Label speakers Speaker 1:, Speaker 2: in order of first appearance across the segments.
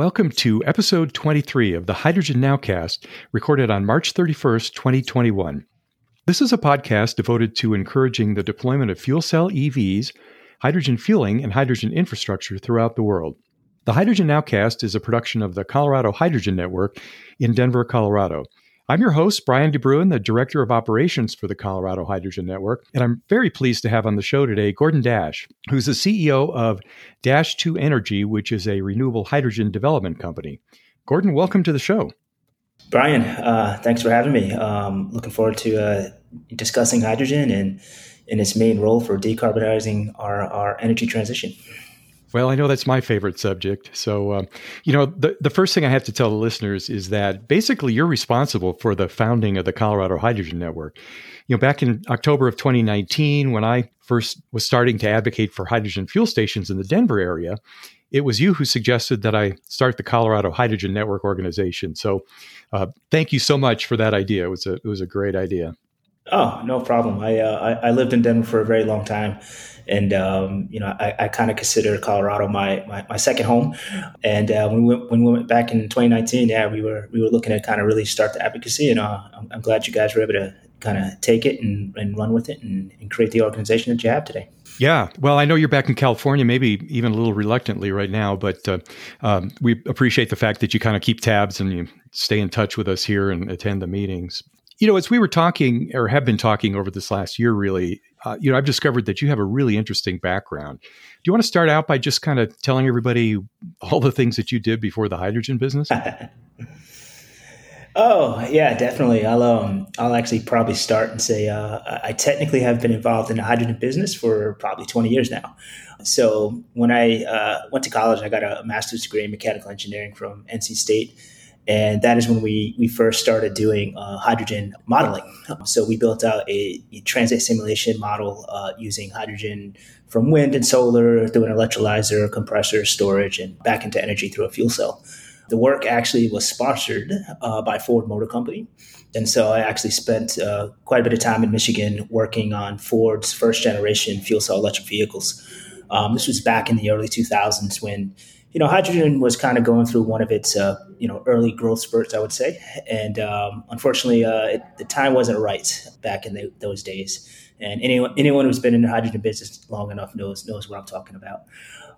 Speaker 1: welcome to episode 23 of the Hydrogen Nowcast, recorded on March 31st, 2021. This is a podcast devoted to encouraging the deployment of fuel cell EVs, hydrogen fueling, and hydrogen infrastructure throughout the world. The Hydrogen Nowcast is a production of the Colorado Hydrogen Network in Denver, Colorado. I'm your host, Brian DeBruin, the Director of Operations for the Colorado Hydrogen Network, and I'm very pleased to have on the show today Gordon Dash, who's the CEO of Dash 2 Energy, which is a renewable hydrogen development company. Gordon, welcome to the show.
Speaker 2: Brian, uh, thanks for having me. Um, looking forward to uh, discussing hydrogen and, and its main role for decarbonizing our, our energy transition.
Speaker 1: Well, I know that's my favorite subject. So, uh, you know, the, the first thing I have to tell the listeners is that basically you're responsible for the founding of the Colorado Hydrogen Network. You know, back in October of 2019, when I first was starting to advocate for hydrogen fuel stations in the Denver area, it was you who suggested that I start the Colorado Hydrogen Network organization. So, uh, thank you so much for that idea. It was a it was a great idea.
Speaker 2: Oh, no problem. I, uh, I, I lived in Denver for a very long time, and um, you know I, I kind of consider Colorado my, my, my second home. And uh, when we went, when we went back in 2019, yeah, we were we were looking to kind of really start the advocacy, and uh, I'm, I'm, glad you guys were able to kind of take it and, and run with it and, and create the organization that you have today.
Speaker 1: Yeah, well, I know you're back in California, maybe even a little reluctantly right now, but uh, um, we appreciate the fact that you kind of keep tabs and you stay in touch with us here and attend the meetings. You know, as we were talking or have been talking over this last year, really, uh, you know, I've discovered that you have a really interesting background. Do you want to start out by just kind of telling everybody all the things that you did before the hydrogen business?
Speaker 2: oh yeah, definitely. I'll um, I'll actually probably start and say uh, I technically have been involved in the hydrogen business for probably twenty years now. So when I uh, went to college, I got a master's degree in mechanical engineering from NC State and that is when we, we first started doing uh, hydrogen modeling. So we built out a, a transit simulation model uh, using hydrogen from wind and solar through an electrolyzer, compressor, storage, and back into energy through a fuel cell. The work actually was sponsored uh, by Ford Motor Company. And so I actually spent uh, quite a bit of time in Michigan working on Ford's first generation fuel cell electric vehicles. Um, this was back in the early 2000s when you know, hydrogen was kind of going through one of its, uh, you know, early growth spurts, I would say. And um, unfortunately, uh, it, the time wasn't right back in the, those days. And anyone, anyone who's been in the hydrogen business long enough knows knows what I'm talking about.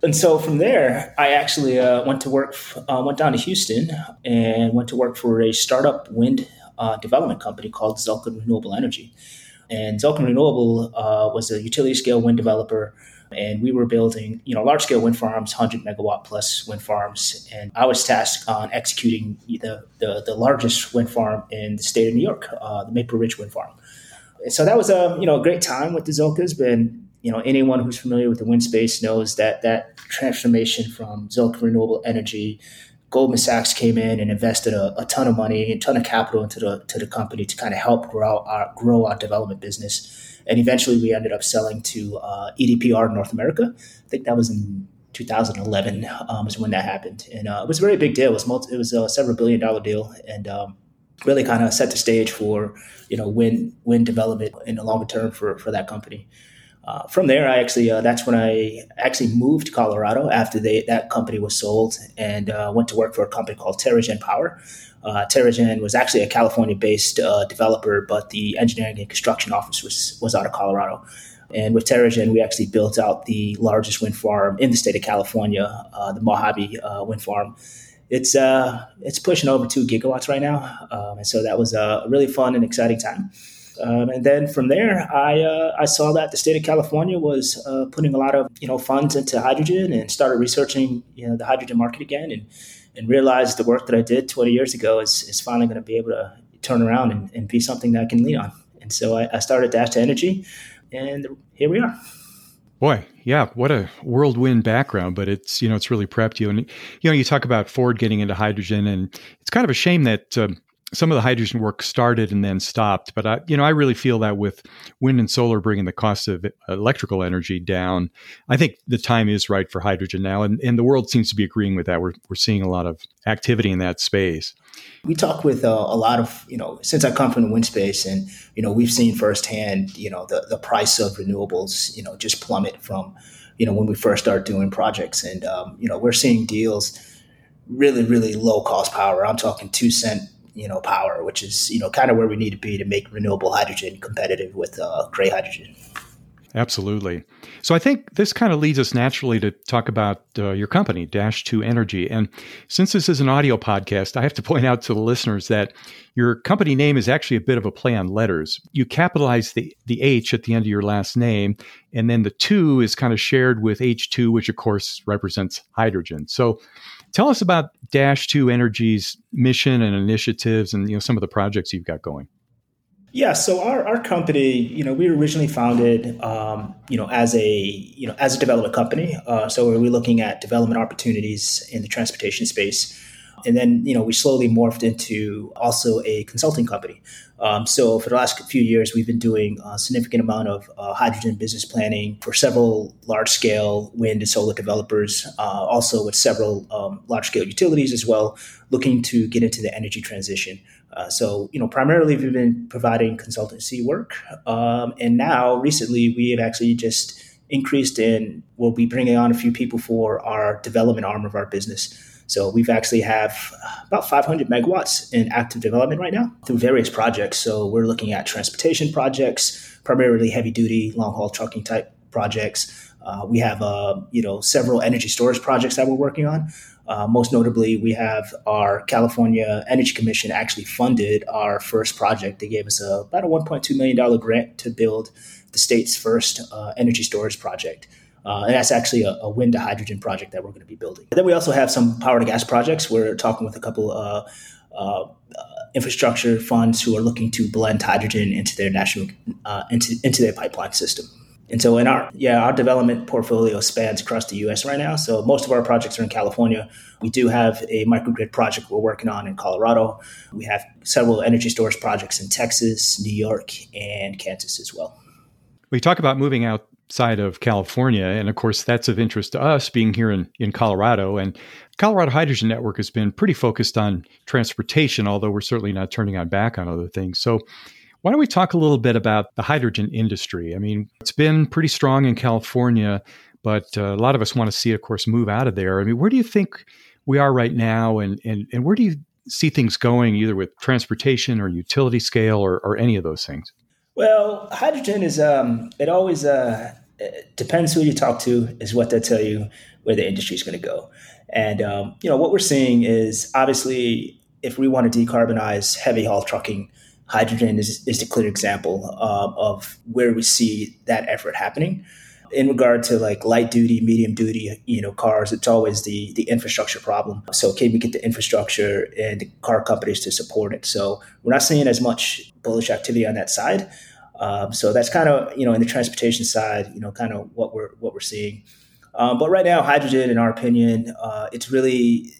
Speaker 2: And so from there, I actually uh, went to work, uh, went down to Houston and went to work for a startup wind uh, development company called Zilkha Renewable Energy. And Zulkin Renewable uh, was a utility scale wind developer and we were building, you know, large scale wind farms, 100 megawatt plus wind farms. And I was tasked on executing the, the, the largest wind farm in the state of New York, uh, the Maple Ridge Wind Farm. So that was a, you know, a great time with the Zilkhas, but, you know, anyone who's familiar with the wind space knows that that transformation from Zilkha Renewable Energy Goldman Sachs came in and invested a, a, ton of money, a ton of capital into the to the company to kind of help grow our grow our development business. And eventually we ended up selling to uh, EDPR North America. I think that was in 2011 um, is when that happened. And uh, it was a very big deal. It was, multi- it was a several billion dollar deal and um, really kind of set the stage for, you know, wind, wind development in the longer term for, for that company. Uh, from there, I actually uh, that's when I actually moved to Colorado after they, that company was sold and uh, went to work for a company called Terra-Gen Power, uh, Terra-Gen was actually a California-based uh, developer, but the engineering and construction office was was out of Colorado. And with Terra-Gen, we actually built out the largest wind farm in the state of California, uh, the Mojave uh, wind farm. It's it's pushing over two gigawatts right now, um, and so that was a really fun and exciting time. Um, and then from there, I uh, I saw that the state of California was uh, putting a lot of you know funds into hydrogen and started researching you know the hydrogen market again and and realized the work that I did 20 years ago is, is finally going to be able to turn around and, and, be something that I can lean on. And so I, I started Dash 2 Energy, and here we are.
Speaker 1: Boy, yeah, what a whirlwind background, but it's you know it's really prepped you. And you know you talk about Ford getting into hydrogen, and it's kind of a shame that um, some of the hydrogen work started and then stopped. But I, you know, I really feel that with wind and solar bringing the cost of electrical energy down, I think the time is right for hydrogen now, and, and the world seems to be agreeing with that. We're we're seeing a lot of activity in that space.
Speaker 2: We talk with uh, a lot of you know since I come from the wind space, and you know we've seen firsthand you know the the price of renewables you know just plummet from you know when we first start doing projects, and um, you know we're seeing deals really, really low cost power. I'm talking two cent, you know, power, which is, you know, kind of where we need to be to make renewable hydrogen competitive with uh, gray hydrogen.
Speaker 1: Absolutely. So I think this kind of leads us naturally to talk about uh, your company, Dash 2 Energy. And since this is an audio podcast, I have to point out to the listeners that your company name is actually a bit of a play on letters. You capitalize the, the H at the end of your last name, and then the 2 is kind of shared with H2, which of course represents hydrogen. So tell us about Dash 2 Energy's mission and initiatives and you know some of the projects you've got going.
Speaker 2: Yeah, so our, our company, you know, we were originally founded, um, you know, as a you know as a development company. Uh, so we are looking at development opportunities in the transportation space, and then you know we slowly morphed into also a consulting company. Um, so for the last few years, we've been doing a significant amount of uh, hydrogen business planning for several large scale wind and solar developers, uh, also with several um, large scale utilities as well, looking to get into the energy transition. Uh, so, you know, primarily we've been providing consultancy work, um, and now recently we have actually just increased in. We'll be bringing on a few people for our development arm of our business. So we've actually have about 500 megawatts in active development right now through various projects. So we're looking at transportation projects, primarily heavy duty, long haul trucking type projects. Uh, we have, uh, you know, several energy storage projects that we're working on. Uh, most notably, we have our California Energy Commission actually funded our first project. They gave us a, about a $1.2 million grant to build the state's first uh, energy storage project. Uh, and that's actually a, a, wind to hydrogen project that we're going to be building. And then we also have some power to gas projects. We're talking with a couple uh, uh, infrastructure funds who are looking to blend hydrogen into their national uh, into into their pipeline system. And so in our yeah, our development portfolio spans across the US right now. So most of our projects are in California. We do have a microgrid project we're working on in Colorado. We have several energy storage projects in Texas, New York, and Kansas as well.
Speaker 1: We talk about moving outside of California, and of course that's of interest to us being here in, in Colorado. And Colorado Hydrogen Network has been pretty focused on transportation, although we're certainly not turning our back on other things. So why don't we talk a little bit about the hydrogen industry? I mean, it's been pretty strong in California, but uh, a lot of us want to see, of course, move out of there. I mean, where do you think we are right now, and and, and where do you see things going, either with transportation or utility scale or, or any of those things?
Speaker 2: Well, hydrogen is um, it always uh, it depends who you talk to is what they tell you where the industry is going to go, and um, you know what we're seeing is obviously if we want to decarbonize heavy haul trucking hydrogen is, is a clear example uh, of where we see that effort happening. In regard to like light duty medium duty you know cars it's always the the infrastructure problem. So can we get the infrastructure and the car companies to support it? So we're not seeing as much bullish activity on that side um, so that's kind of you know in the transportation side you know kind of what we're what we're seeing um, but right now hydrogen in our opinion uh, it's really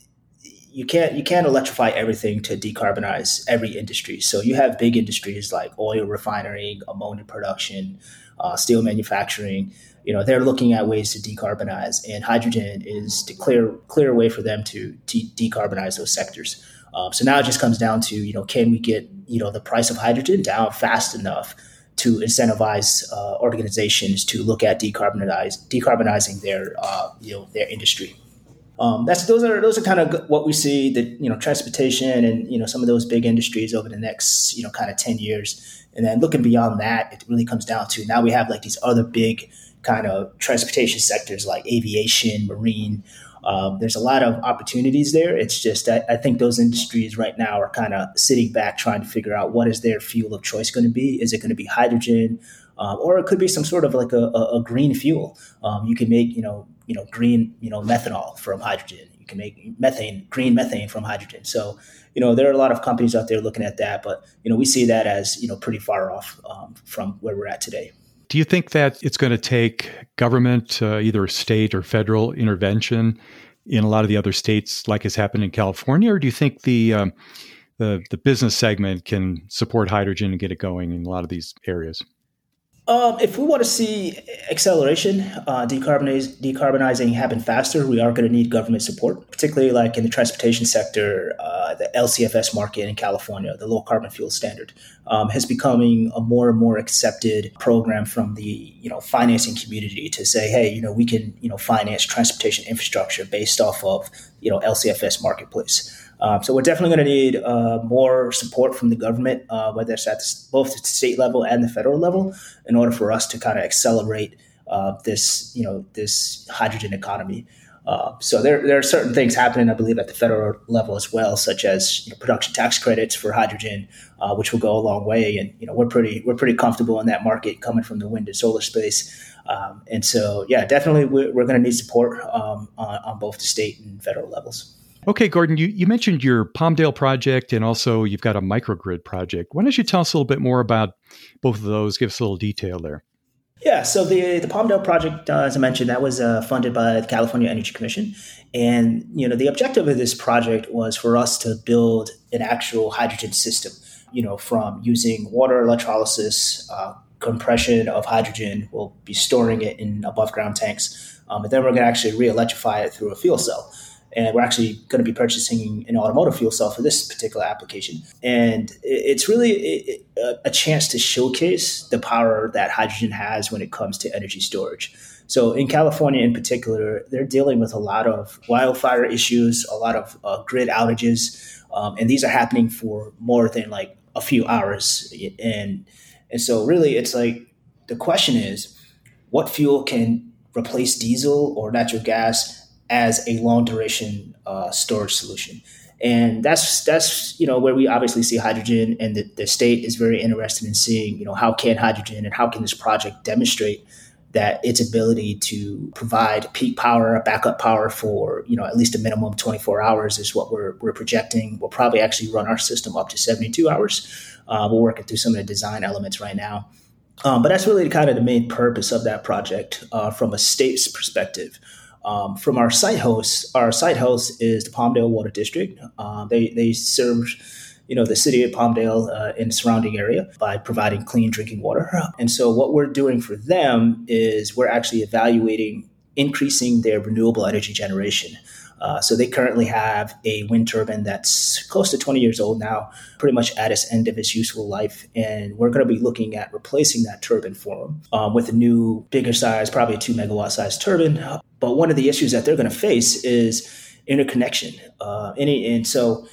Speaker 2: you can't you can't electrify everything to decarbonize every industry. So you have big industries like oil refinery, ammonia production, uh, steel manufacturing. You know they're looking at ways to decarbonize, and hydrogen is the clear clear way for them to, to decarbonize those sectors. Um, so now it just comes down to you know can we get you know the price of hydrogen down fast enough to incentivize uh, organizations to look at decarbonize decarbonizing their uh, you know their industry. Um, that's those are those are kind of what we see that you know transportation and you know some of those big industries over the next you know kind of ten years, and then looking beyond that, it really comes down to now we have like these other big kind of transportation sectors like aviation, marine. Um, there's a lot of opportunities there. It's just I, I think those industries right now are kind of sitting back trying to figure out what is their fuel of choice going to be. Is it going to be hydrogen? Um, or it could be some sort of like a, a, a green fuel. Um, you can make you know you know green you know methanol from hydrogen. You can make methane green methane from hydrogen. So you know there are a lot of companies out there looking at that, but you know we see that as you know pretty far off um, from where we're at today.
Speaker 1: Do you think that it's going to take government, uh, either state or federal intervention, in a lot of the other states, like has happened in California, or do you think the um, the the business segment can support hydrogen and get it going in a lot of these areas?
Speaker 2: Um, if we want to see acceleration, uh, decarbonizing happen faster, we are going to need government support, particularly like in the transportation sector. Uh, the LCFS market in California, the low carbon fuel standard, um, has becoming a more and more accepted program from the you know financing community to say, hey, you know, we can you know finance transportation infrastructure based off of you know LCFS marketplace. Um, so we're definitely going to need uh, more support from the government, uh, whether it's at the, both the state level and the federal level, in order for us to kind of accelerate uh, this, you know, this hydrogen economy. Uh, so there, there are certain things happening, I believe, at the federal level as well, such as you know, production tax credits for hydrogen, uh, which will go a long way. And you know, we're pretty we're pretty comfortable in that market coming from the wind and solar space. Um, and so, yeah, definitely, we're, we're going to need support um, on, on both the state and federal levels.
Speaker 1: Okay, Gordon, you, you mentioned your Palmdale project and also you've got a microgrid project. Why don't you tell us a little bit more about both of those? Give us a little detail there.
Speaker 2: Yeah, so the the Palmdale project, uh, as I mentioned, that was uh, funded by the California Energy Commission, and you know the objective of this project was for us to build an actual hydrogen system. You know, from using water electrolysis, uh, compression of hydrogen, we'll be storing it in above ground tanks, um, and then we're going to actually re-electrify it through a fuel cell and we're actually going to be purchasing an automotive fuel cell for this particular application. And it's really a chance to showcase the power that hydrogen has when it comes to energy storage. So in California, in particular, they're dealing with a lot of wildfire issues, a lot of uh, grid outages, um, and these are happening for more than like a few hours. And and so really, it's like the question is, what fuel can replace diesel or natural gas as a long duration uh, storage solution. And that's that's you know where we obviously see hydrogen, and the, the state is very interested in seeing you know how can hydrogen and how can this project demonstrate that its ability to provide peak power, backup power for you know at least a minimum of 24 hours is what we're, we're projecting. We'll probably actually run our system up to 72 hours. Uh, we're working through some of the design elements right now, um, but that's really kind of the main purpose of that project uh, from a state's perspective. Um, from our site host, our site host is the Palmdale Water District. Uh, they they serve, you know, the city of Palmdale uh, and surrounding area by providing clean drinking water. And so, what we're doing for them is we're actually evaluating increasing their renewable energy generation. Uh, so they currently have a wind turbine that's close to 20 years old now, pretty much at its end of its useful life. And we're going to be looking at replacing that turbine for them um, with a new, bigger size, probably a two megawatt size turbine. But one of the issues that they're going to face is interconnection. Uh, any, and so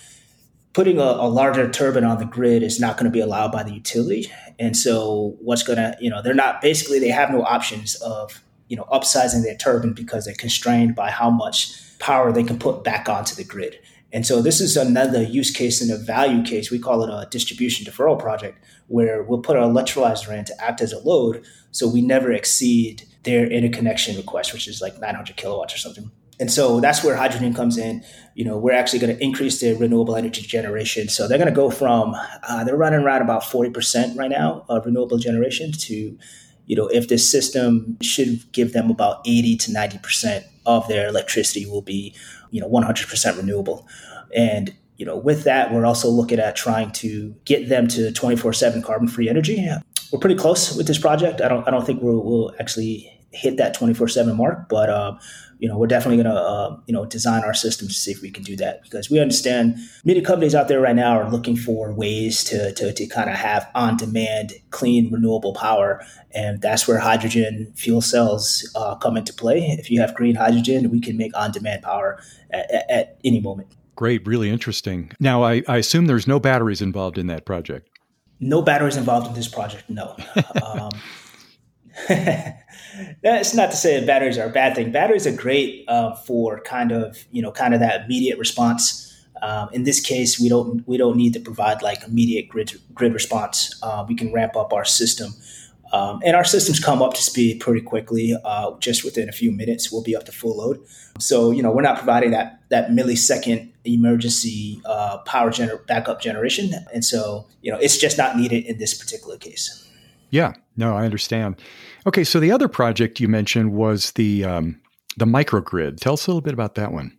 Speaker 2: putting a, a, larger turbine on the grid is not going to be allowed by the utility. And so what's going to, you know, they're not basically they have no options of, you know, upsizing their turbine because they're constrained by how much power they can put back onto the grid. And so this is another use case and a value case. We call it a distribution deferral project, where we'll put our electrolyzer in to act as a load, so we never exceed their interconnection request, which is like 900 kilowatts or something. And so that's where hydrogen comes in. You know, we're actually going to increase their renewable energy generation. So they're going to go from uh, they're running around about 40% right now of renewable generation to, you know, if this system should give them about 80 to 90% of their electricity will be, you know, 100% renewable. And you know, with that, we're also looking at trying to get them to 24/7 carbon-free energy. We're pretty close with this project. I don't, I don't think we'll, we'll actually hit that 24/7 mark, but uh, you know, we're definitely going to, uh, you know, design our system to see if we can do that because we understand many companies out there right now are looking for ways to, to, to kind of have on demand, clean, renewable power. And that's where hydrogen fuel cells uh, come into play. If you have green hydrogen, we can make on demand power at, at, at any moment.
Speaker 1: Great, really interesting. Now, I, I, assume there's no batteries involved in that project.
Speaker 2: No batteries involved in this project. No. um, that's not to say that batteries are a bad thing. Batteries are great uh, for kind of you know kind of that immediate response. Um, in this case, we don't we don't need to provide like immediate grid grid response. Uh, we can ramp up our system um, and our systems come up to speed pretty quickly. Uh, just within a few minutes, we'll be up to full load. So, you know, we're not providing that that millisecond emergency uh, power gener- backup generation, and so you know, it's just not needed in this particular case.
Speaker 1: Yeah, no, I understand. Okay, so the other project you mentioned was the um, the microgrid. Tell us a little bit about that one.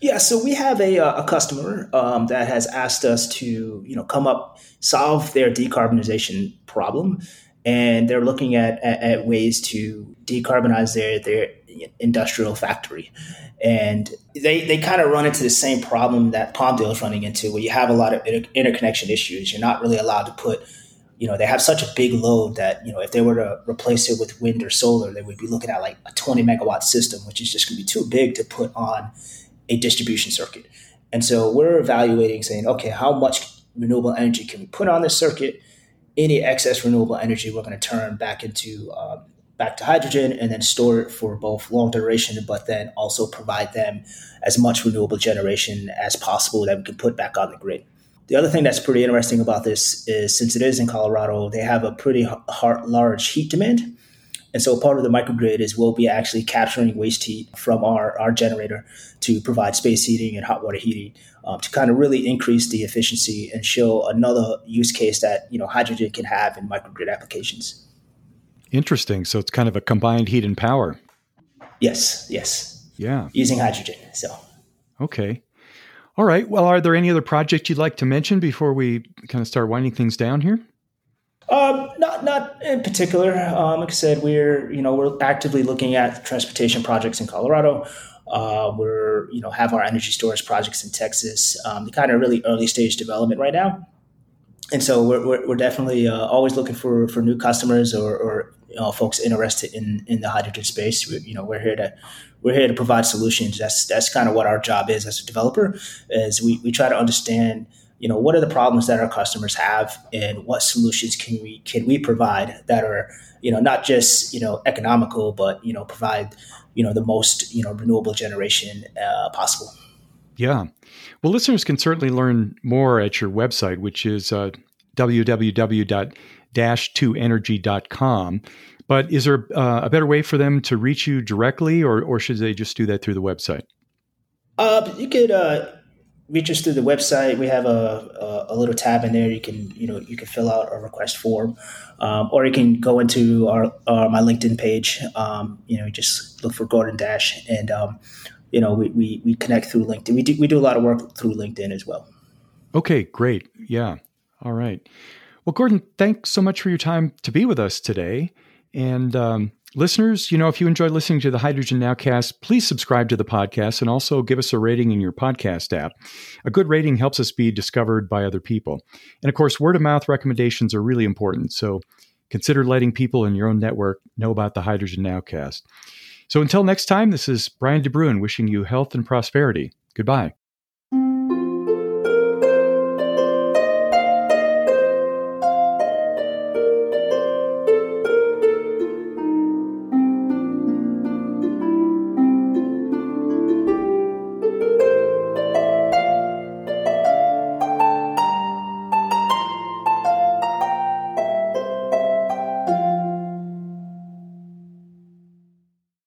Speaker 2: Yeah, so we have a, uh, a customer um, that has asked us to, you know, come up solve their decarbonization problem, and they're looking at, at, at ways to decarbonize their their industrial factory. And they, they kind of run into the same problem that Palmdale is running into, where you have a lot of inter- interconnection issues. You're not really allowed to put, you know, they have such a big load that, you know, if they were to replace it with wind or solar, they would be looking at like a 20 megawatt system, which is just going to be too big to put on a distribution circuit. And so we're evaluating saying, okay, how much renewable energy can we put on this circuit? Any excess renewable energy we're going to turn back into um, back to hydrogen and then store it for both long duration, but then also provide them as much renewable generation as possible that we can put back on the grid. The other thing that's pretty interesting about this is since it is in Colorado, they have a pretty hard, large heat demand. And so part of the microgrid is we'll be actually capturing waste heat from our, our generator to provide space heating and hot water heating um, to kind of really increase the efficiency and show another use case that you know hydrogen can have in microgrid applications.
Speaker 1: Interesting. So it's kind of a combined heat and power.
Speaker 2: Yes, yes.
Speaker 1: Yeah.
Speaker 2: Using hydrogen. So.
Speaker 1: Okay. All right. Well, are there any other projects you'd like to mention before we kind of start winding things down here?
Speaker 2: Um, not not in particular. Um, like I said, we're you know we're actively looking at transportation projects in Colorado. Uh, we're you know have our energy storage projects in Texas. Um, the kind of really early stage development right now, and so we're we're, we're definitely uh, always looking for for new customers or, or you know, folks interested in in the hydrogen space. We, you know, we're here to we're here to provide solutions. That's that's kind of what our job is as a developer. Is we we try to understand you know what are the problems that our customers have and what solutions can we can we provide that are you know not just you know economical but you know provide you know the most you know renewable generation uh, possible
Speaker 1: yeah well listeners can certainly learn more at your website which is uh, www dash2energy.com. But is there uh, a better way for them to reach you directly, or, or should they just do that through the website?
Speaker 2: Uh, you could uh, reach us through the website. We have a, a, a, little tab in there. You can you know you can fill out a request form, um, or you can go into our, our my LinkedIn page. Um, you know, just look for Gordon Dash, and um, you know we, we we connect through LinkedIn. We do we do a lot of work through LinkedIn as well.
Speaker 1: Okay, great. Yeah. All right. Well, Gordon, thanks so much for your time to be with us today. And um, listeners, you know, if you enjoy listening to the Hydrogen Nowcast, please subscribe to the podcast and also give us a rating in your podcast app. A good rating helps us be discovered by other people. And of course, word of mouth recommendations are really important. So consider letting people in your own network know about the Hydrogen Nowcast. So until next time, this is Brian DeBruin wishing you health and prosperity. Goodbye.